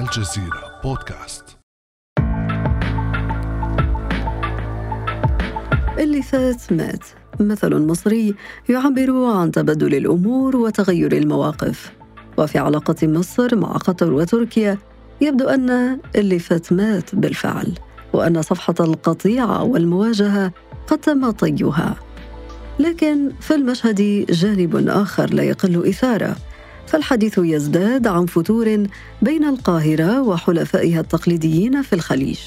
الجزيرة بودكاست. اللي فات مات. مثل مصري يعبر عن تبدل الأمور وتغير المواقف. وفي علاقة مصر مع قطر وتركيا يبدو أن اللي فات مات بالفعل وأن صفحة القطيعة والمواجهة قد تم طيها. لكن في المشهد جانب آخر لا يقل إثارة. فالحديث يزداد عن فتور بين القاهرة وحلفائها التقليديين في الخليج.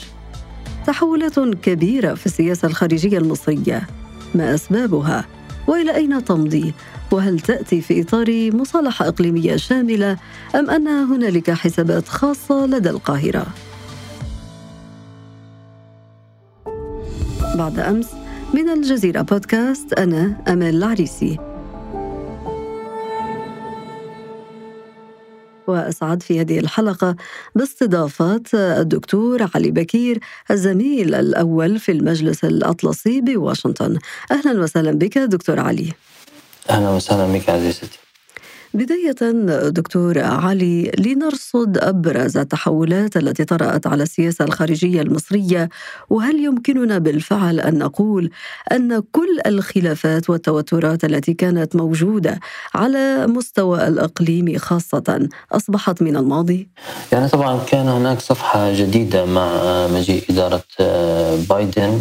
تحولات كبيرة في السياسة الخارجية المصرية. ما أسبابها؟ وإلى أين تمضي؟ وهل تأتي في إطار مصالحة إقليمية شاملة؟ أم أن هنالك حسابات خاصة لدى القاهرة؟ بعد أمس من الجزيرة بودكاست أنا أمال العريسي. وأسعد في هذه الحلقة باستضافة الدكتور علي بكير الزميل الأول في المجلس الأطلسي بواشنطن. أهلا وسهلا بك دكتور علي. أهلا وسهلا بك عزيزتي. بداية دكتور علي لنرصد أبرز التحولات التي طرأت على السياسة الخارجية المصرية وهل يمكننا بالفعل أن نقول أن كل الخلافات والتوترات التي كانت موجودة على مستوى الإقليم خاصة أصبحت من الماضي؟ يعني طبعا كان هناك صفحة جديدة مع مجيء إدارة بايدن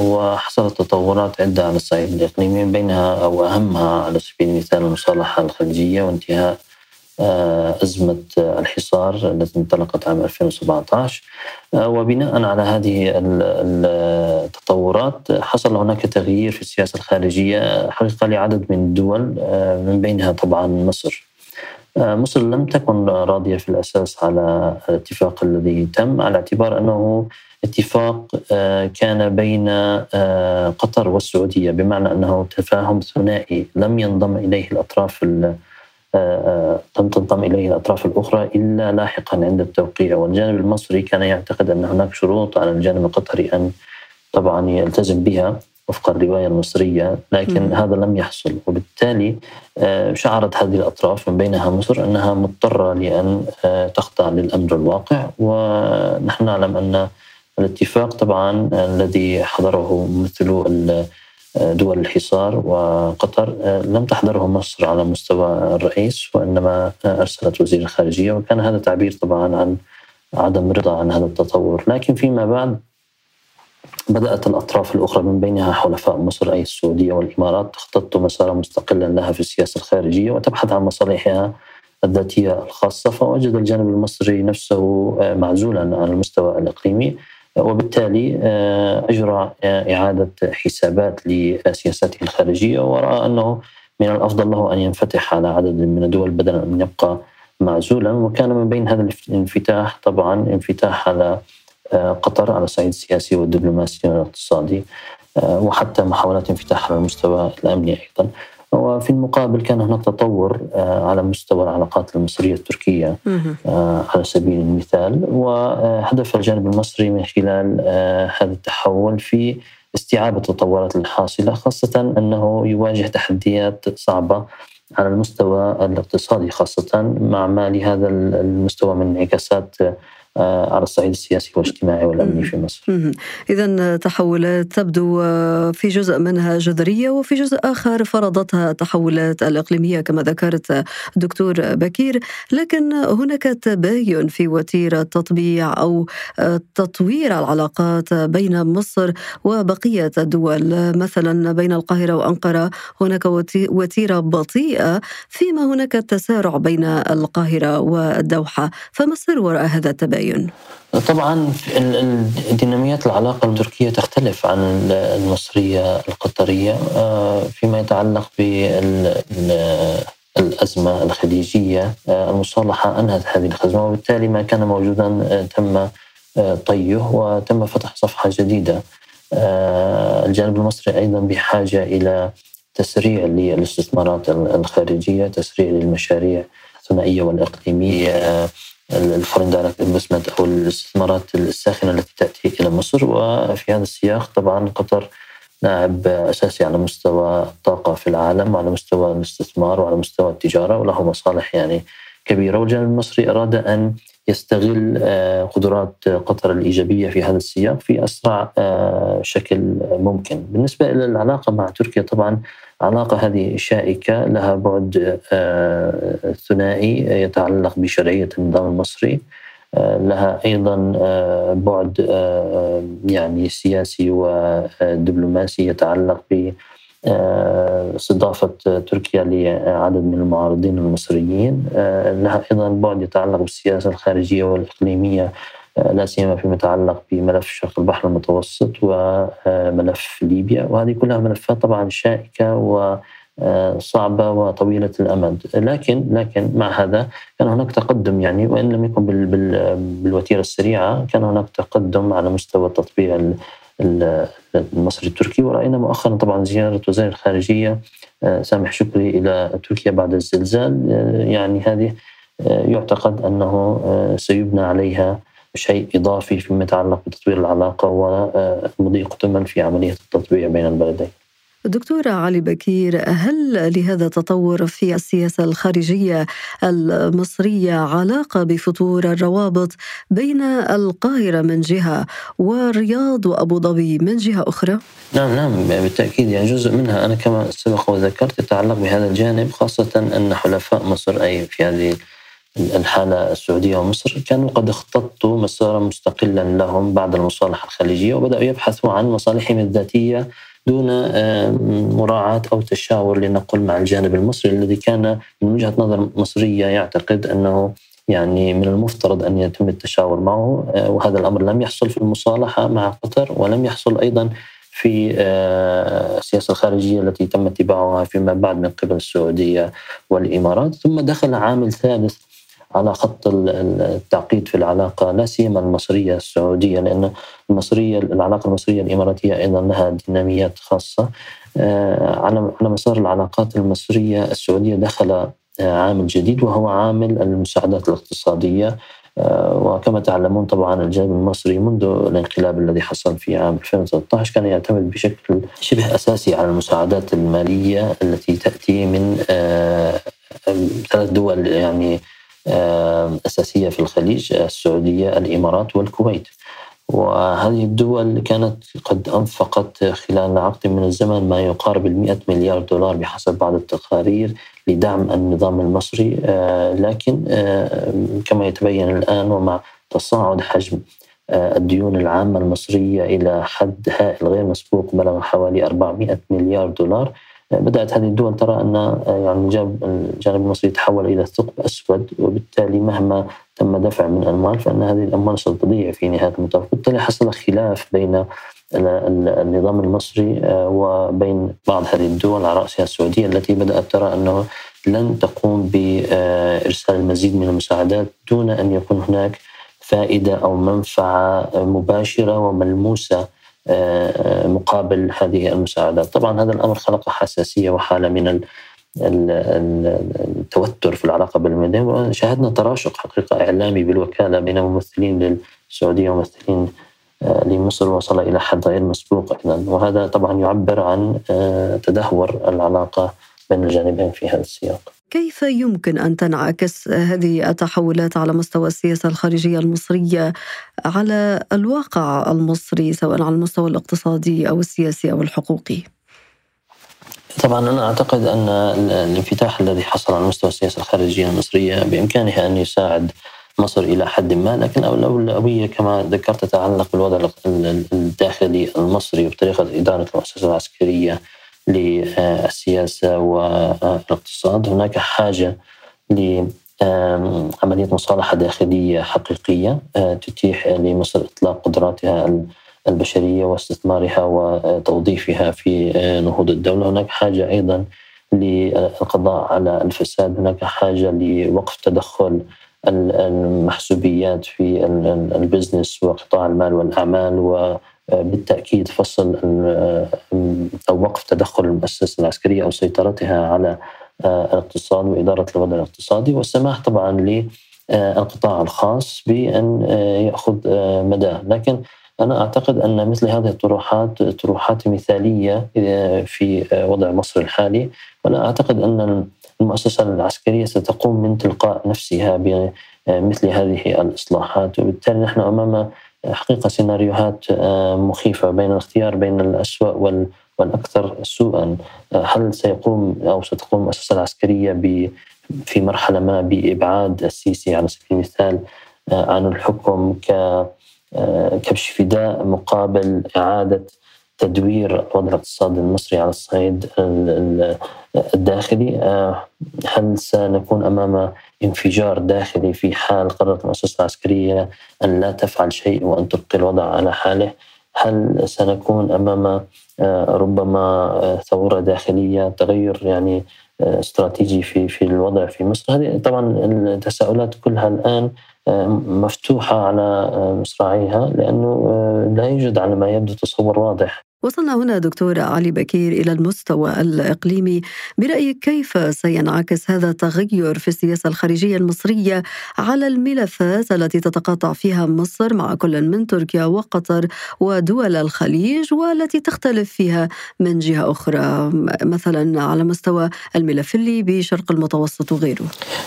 وحصلت تطورات عدة على الصعيد الإقليمي بينها أو أهمها على سبيل المثال المصالحة الخليجية الخارجية وانتهاء آه، أزمة الحصار التي انطلقت عام 2017 آه، وبناء على هذه التطورات حصل هناك تغيير في السياسة الخارجية حقيقة لعدد من الدول آه، من بينها طبعا مصر. مصر لم تكن راضية في الأساس على الاتفاق الذي تم على اعتبار أنه اتفاق كان بين قطر والسعودية بمعنى أنه تفاهم ثنائي لم ينضم إليه الأطراف لم تنضم إليه الأطراف الأخرى إلا لاحقا عند التوقيع. والجانب المصري كان يعتقد أن هناك شروط على الجانب القطري أن طبعا يلتزم بها وفق الرواية المصرية لكن م. هذا لم يحصل. وبالتالي آه، شعرت هذه الأطراف من بينها مصر أنها مضطرة لأن آه، تخضع للأمر الواقع. ونحن نعلم أن الاتفاق طبعا الذي حضره ممثلو دول الحصار وقطر لم تحضره مصر على مستوى الرئيس وإنما أرسلت وزير الخارجية. وكان هذا تعبير طبعا عن عدم الرضا عن هذا التطور، لكن فيما بعد بدأت الأطراف الأخرى من بينها حلفاء مصر أي السعودية والإمارات تخطط مسارا مستقلا لها في السياسة الخارجية وتبحث عن مصالحها الذاتية الخاصة فوجد الجانب المصري نفسه معزولا عن المستوى الإقليمي. وبالتالي آه، أجرى آه، إعادة حسابات لسياساته الخارجية ورأى أنه من الأفضل له أن ينفتح على عدد من الدول بدلا من يبقى معزولا وكان من بين هذا الانفتاح طبعا انفتاح على آه، قطر على الصعيد السياسي والدبلوماسي والاقتصادي وحتى محاولات انفتاح على المستوى الأمني أيضا. وفي المقابل كان هناك تطور آه، على مستوى العلاقات المصرية التركية آه، على سبيل المثال. وهدف الجانب المصري من خلال آه، هذا التحول في استيعاب التطورات الحاصلة خاصة أنه يواجه تحديات صعبة على المستوى الاقتصادي خاصة مع ما لهذا المستوى من انعكاسات على الصعيد السياسي والاجتماعي والامني في مصر. إذا تحولات تبدو آه، في جزء منها جذرية وفي جزء آخر فرضتها التحولات الإقليمية كما ذكرت دكتور بكير، لكن هناك تباين في وتيرة تطبيع أو آه، تطوير العلاقات بين مصر وبقية الدول، مثلا بين القاهرة وأنقرة هناك وتيرة بطيئة فيما هناك تسارع بين القاهرة والدوحة، فما السر وراء هذا التباين؟ التباين؟ طبعا ديناميات العلاقة التركية تختلف عن المصرية القطرية آه، فيما يتعلق بالأزمة الخليجية آه، المصالحة أنهت هذه الأزمة وبالتالي ما كان موجودا آه، تم طيه وتم فتح صفحة جديدة الجانب المصري أيضا بحاجة إلى تسريع للاستثمارات الخارجية تسريع للمشاريع الثنائية والإقليمية ال foreign direct investment أو الاستثمارات الساخنة التي تأتي إلى مصر. وفي هذا السياق طبعا قطر لاعب أساسي على مستوى الطاقه في العالم وعلى مستوى الاستثمار وعلى مستوى التجارة وله مصالح يعني كبيرة. والجانب المصري أراد أن يستغل قدرات قطر الإيجابية في هذا السياق في أسرع شكل ممكن. بالنسبة إلى العلاقة مع تركيا طبعا علاقة هذه شائكة لها بعد ثنائي يتعلق بشرعية النظام المصري. لها أيضا بعد يعني سياسي ودبلوماسي يتعلق ب استضافة تركيا لعدد من المعارضين المصريين. لها أيضا بعد يتعلق بالسياسة الخارجية والإقليمية لا سيما فيما يتعلق بملف شرق البحر المتوسط وملف ليبيا. وهذه كلها ملفات طبعا شائكة و صعبة وطويلة الأمد. لكن لكن مع هذا كان هناك تقدم يعني وإن لم يكن بالوتيرة السريعة كان هناك تقدم على مستوى التطبيع المصري التركي. ورأينا مؤخرا طبعا زيارة وزير الخارجية آه، سامح شكري إلى تركيا بعد الزلزال. آه، يعني هذه آه، يعتقد أنه سيبنى عليها شيء إضافي فيما يتعلق بتطوير العلاقة ومضي قدما في عملية التطبيع بين البلدين دكتورة علي بكير هل لهذا التطور في السياسة الخارجية المصرية علاقة بفتور الروابط بين القاهرة من جهة والرياض وأبو ظبي من جهة أخرى؟ نعم نعم بالتأكيد يعني جزء منها أنا كما سبق وذكرت يتعلق بهذا الجانب خاصة أن حلفاء مصر أي في هذه الحالة السعودية ومصر كانوا قد اختطوا مسارا مستقلا لهم بعد المصالحة الخليجية وبدأوا يبحثوا عن مصالحهم الذاتية دون مراعاة أو تشاور لنقل مع الجانب المصري الذي كان من وجهة نظر مصرية يعتقد أنه يعني من المفترض أن يتم التشاور معه آه، وهذا الأمر لم يحصل في المصالحة مع قطر ولم يحصل أيضا في آه، السياسة الخارجية التي تم اتباعها فيما بعد من قبل السعودية والإمارات. ثم دخل عامل ثالث على خط التعقيد في العلاقة لا سيما المصرية السعودية لأن المصرية العلاقة المصرية الإماراتية أيضا لها ديناميات خاصة. آه، على على مسار العلاقات المصرية السعودية دخل آه، عامل جديد وهو عامل المساعدات الاقتصادية. آه، وكما تعلمون طبعا الجانب المصري منذ الانقلاب الذي حصل في عام 2013 كان يعتمد بشكل شبه أساسي على المساعدات المالية التي تأتي من ثلاث دول يعني أساسية في الخليج السعودية الإمارات والكويت. وهذه الدول كانت قد أنفقت خلال عقد من الزمن ما يقارب المئة مليار دولار بحسب بعض التقارير لدعم النظام المصري. آه، لكن آه، كما يتبين الآن ومع تصاعد حجم آه، الديون العامة المصرية إلى حد هائل غير مسبوق بلغ حوالي 400 مليار دولار. بدأت هذه الدول ترى أن يعني الجانب المصري يتحول إلى ثقب أسود وبالتالي مهما تم دفع من أموال فإن هذه الأموال ستضيع في نهاية المطاف. وبالتالي حصل خلاف بين النظام المصري آه، وبين بعض هذه الدول على رأسها السعودية التي بدأت ترى أنه لن تقوم بإرسال المزيد من المساعدات دون أن يكون هناك فائدة أو منفعة مباشرة وملموسة آه، مقابل هذه المساعدات. طبعا هذا الأمر خلق حساسية وحالة من التوتر في العلاقة بالمدينة. وشاهدنا تراشق حقيقة إعلامي بالوكالة بين ممثلين للسعودية وممثلين آه، لمصر. وصل إلى حد غير مسبوق أيضا. وهذا طبعا يعبر عن آه، تدهور العلاقة بين الجانبين في هذا السياق. كيف يمكن أن تنعكس هذه التحولات على مستوى السياسة الخارجية المصرية على الواقع المصري سواء على المستوى الاقتصادي أو السياسي أو الحقوقي؟ طبعا أنا أعتقد أن الانفتاح الذي حصل على مستوى السياسة الخارجية المصرية بإمكانها أن يساعد مصر إلى حد ما لكن الاولويه كما ذكرت تتعلق بالوضع الداخلي المصري وطريقه إدارة المؤسسه العسكرية للسياسة والاقتصاد. هناك حاجة لعملية مصالحة داخلية حقيقية آه، تتيح لمصر إطلاق قدراتها البشرية واستثمارها وتوظيفها في آه، نهوض الدولة. هناك حاجة أيضا للقضاء على الفساد. هناك حاجة لوقف تدخل المحسوبيات في البزنس وقطاع المال والأعمال و بالتأكيد فصل أو وقف تدخل المؤسسة العسكرية أو سيطرتها على آه، الاقتصاد وإدارة الوضع الاقتصادي والسماح طبعا للقطاع الخاص بأن آه، يأخذ آه، مداه. لكن أنا أعتقد أن مثل هذه الطروحات طروحات مثالية في وضع مصر الحالي. وأنا أعتقد أن المؤسسة العسكرية ستقوم من تلقاء نفسها بمثل هذه الإصلاحات. وبالتالي نحن أمام حقيقة سيناريوهات مخيفة بين الاختيار بين الأسوأ والأكثر سوءا. هل سيقوم أو ستقوم المؤسسة العسكرية في مرحلة ما بإبعاد السيسي على سبيل المثال عن الحكم كبش فداء مقابل إعادة تدوير الوضع الاقتصادي المصري على الصعيد الداخلي آه، هل سنكون أمام انفجار داخلي في حال قررت المؤسسة العسكرية أن لا تفعل شيء وأن تبقي الوضع على حاله؟ هل سنكون أمام آه، ربما آه، ثورة داخلية تغير يعني استراتيجي في في الوضع في مصر؟ هذه طبعا التساؤلات كلها الآن مفتوحة على مصراعيها لأنه لا يوجد على ما يبدو تصور واضح. وصلنا هنا دكتور علي بكير إلى المستوى الإقليمي. برأيك كيف سينعكس هذا التغير في السياسة الخارجية المصرية على الملفات التي تتقاطع فيها مصر مع كل من تركيا وقطر ودول الخليج والتي تختلف فيها من جهة أخرى؟ مثلا على مستوى الملف الليبي شرق المتوسط وغيره.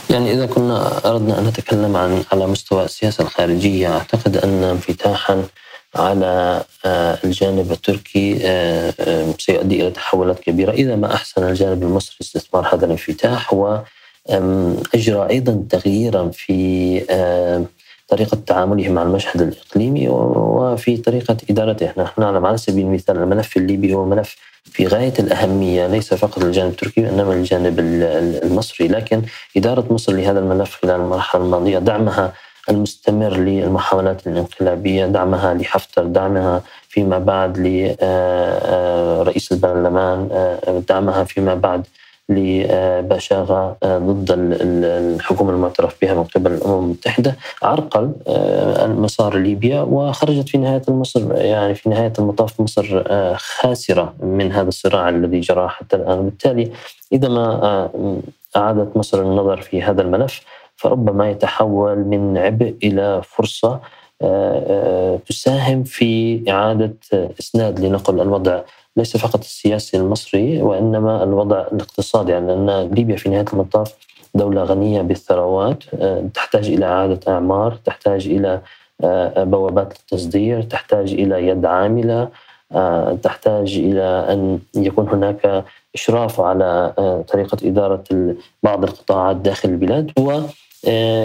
يعني إذا كنا أردنا أن نتكلم عن على مستوى السياسة الخارجية أعتقد أن انفتاحا على آه، الجانب التركي آه، آه، سيؤدي إلى تحولات كبيرة. إذا ما أحسن الجانب المصري استثمار هذا الانفتاح واجرى أيضا تغييرا في طريقة تعامله مع المشهد الإقليمي وفي طريقة إدارته. نحن نعلم على سبيل المثال الملف الليبي هو ملف في غاية الأهمية ليس فقط للجانب التركي وإنما للجانب المصري. لكن إدارة مصر لهذا الملف خلال المرحلة الماضية دعمها المستمر للمحاولات الانقلابية دعمها لحفتر دعمها فيما بعد لرئيس آه، آه، البرلمان آه، دعمها فيما بعد لبشاغة ضد الحكومة المعترف بها من قبل الأمم المتحدة عرقل مسار ليبيا وخرجت في نهاية مصر يعني في نهاية المطاف مصر خاسرة من هذا الصراع الذي جرى حتى الآن. وبالتالي إذا ما أعادت مصر النظر في هذا الملف فربما يتحول من عبء إلى فرصة آه، آه، تساهم في إعادة إسناد لنقل الوضع ليس فقط السياسي المصري وإنما الوضع الاقتصادي. يعني لأن ليبيا في نهاية المطاف دولة غنية بالثروات آه، تحتاج إلى إعادة أعمار، تحتاج إلى بوابات التصدير، تحتاج إلى يد عاملة، تحتاج إلى أن يكون هناك إشراف على طريقة إدارة بعض القطاعات داخل البلاد و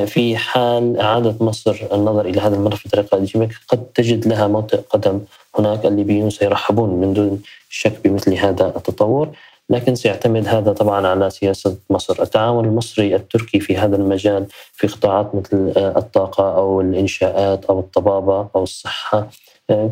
في حال إعادة مصر النظر إلى هذا الملف بطريقة إيجابية قد تجد لها موطئ قدم. هناك الليبيون سيرحبون من دون شك بمثل هذا التطور لكن سيعتمد هذا طبعا على سياسة مصر. التعاون المصري التركي في هذا المجال في قطاعات مثل آه، الطاقة أو الإنشاءات أو الطبابة أو الصحة آه،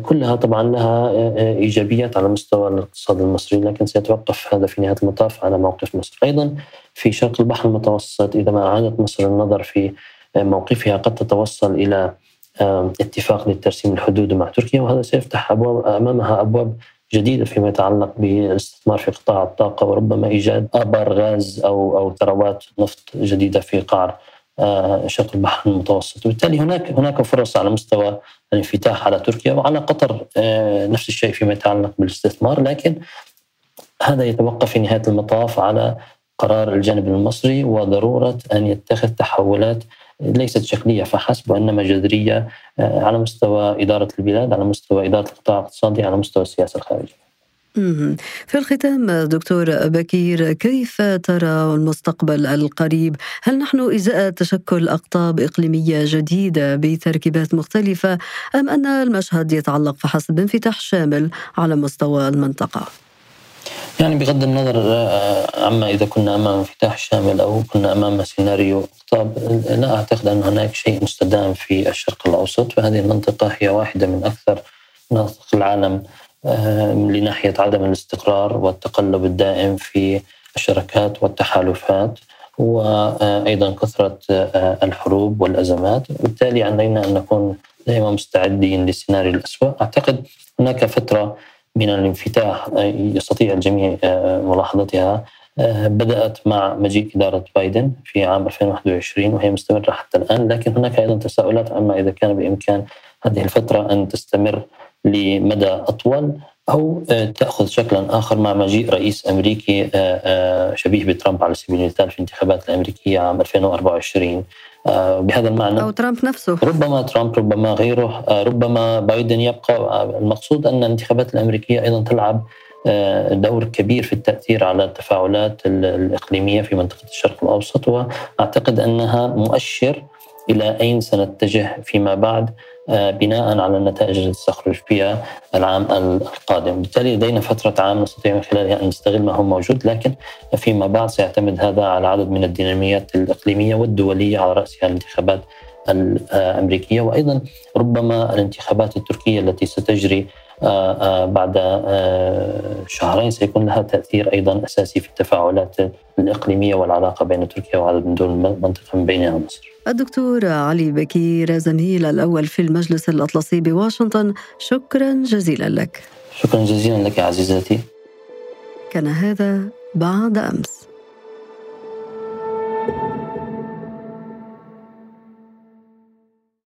كلها طبعا لها إيجابيات على مستوى الاقتصاد المصري لكن سيتوقف هذا في نهاية المطاف على موقف مصر. أيضا في شرق البحر المتوسط إذا ما أعادت مصر النظر في موقفها قد تتوصل إلى اتفاق للترسيم الحدود مع تركيا وهذا سيفتح أبواب أمامها أبواب جديدة فيما يتعلق بالاستثمار في قطاع الطاقة وربما إيجاد آبار غاز أو أو ثروات نفط جديدة في قعر آه، شرق البحر المتوسط وبالتالي هناك هناك فرص على مستوى الانفتاح على تركيا وعلى قطر آه، نفس الشيء فيما يتعلق بالاستثمار لكن هذا يتوقف في نهاية المطاف على قرار الجانب المصري وضرورة أن يتخذ تحولات ليست شكلية فحسب وإنما جذرية آه، على مستوى إدارة البلاد، على مستوى إدارة القطاع الاقتصادي، على مستوى السياسة الخارجية. في الختام دكتور بكير كيف ترى المستقبل القريب؟ هل نحن إزاء تشكل أقطاب إقليمية جديدة بتركيبات مختلفة أم أن المشهد يتعلق فحسب بانفتاح شامل على مستوى المنطقة؟ يعني بغض النظر آه، عما إذا كنا أمام انفتاح شامل أو كنا أمام سيناريو طب لا أعتقد أن هناك شيء مستدام في الشرق الأوسط فهذه المنطقة هي واحدة من أكثر مناطق العالم آه، لناحيه عدم الاستقرار والتقلب الدائم في الشركات والتحالفات وأيضا كثرة آه، الحروب والأزمات. وبالتالي علينا أن نكون دائما مستعدين للسيناريو الاسوء أعتقد هناك فترة من الانفتاح يستطيع الجميع آه، ملاحظتها. آه، بدأت مع مجيء إدارة بايدن في عام 2021 وهي مستمرة حتى الآن. لكن هناك أيضا تساؤلات عما إذا كان بإمكان هذه الفترة أن تستمر لمدى أطول أو تأخذ شكلا آخر مع مجيء رئيس أمريكي شبيه بترامب على سبيل المثال في الانتخابات الأمريكية عام 2024 بهذا المعنى أو ترامب نفسه. ربما ترامب ربما غيره ربما بايدن يبقى المقصود أن الانتخابات الأمريكية أيضا تلعب دور كبير في التأثير على التفاعلات الإقليمية في منطقة الشرق الأوسط وأعتقد أنها مؤشر إلى أين سنتجه فيما بعد. آه، بناء على النتائج التي ستخرج فيها العام القادم. بالتالي لدينا فترة عام نستطيع من خلالها أن نستغل ما هو موجود لكن فيما بعد سيعتمد هذا على عدد من الديناميات الإقليمية والدولية على رأسها الانتخابات الأمريكية. وأيضا ربما الانتخابات التركية التي ستجري آه، آه، بعد شهرين سيكون لها تأثير أيضا أساسي في التفاعلات الإقليمية والعلاقة بين تركيا وعدد من دول المنطقة من بينها مصر الدكتور علي بكير زميل الأول في المجلس الأطلسي بواشنطن شكرا جزيلا لك. شكرا جزيلا لك عزيزتي. كان هذا بعد أمس.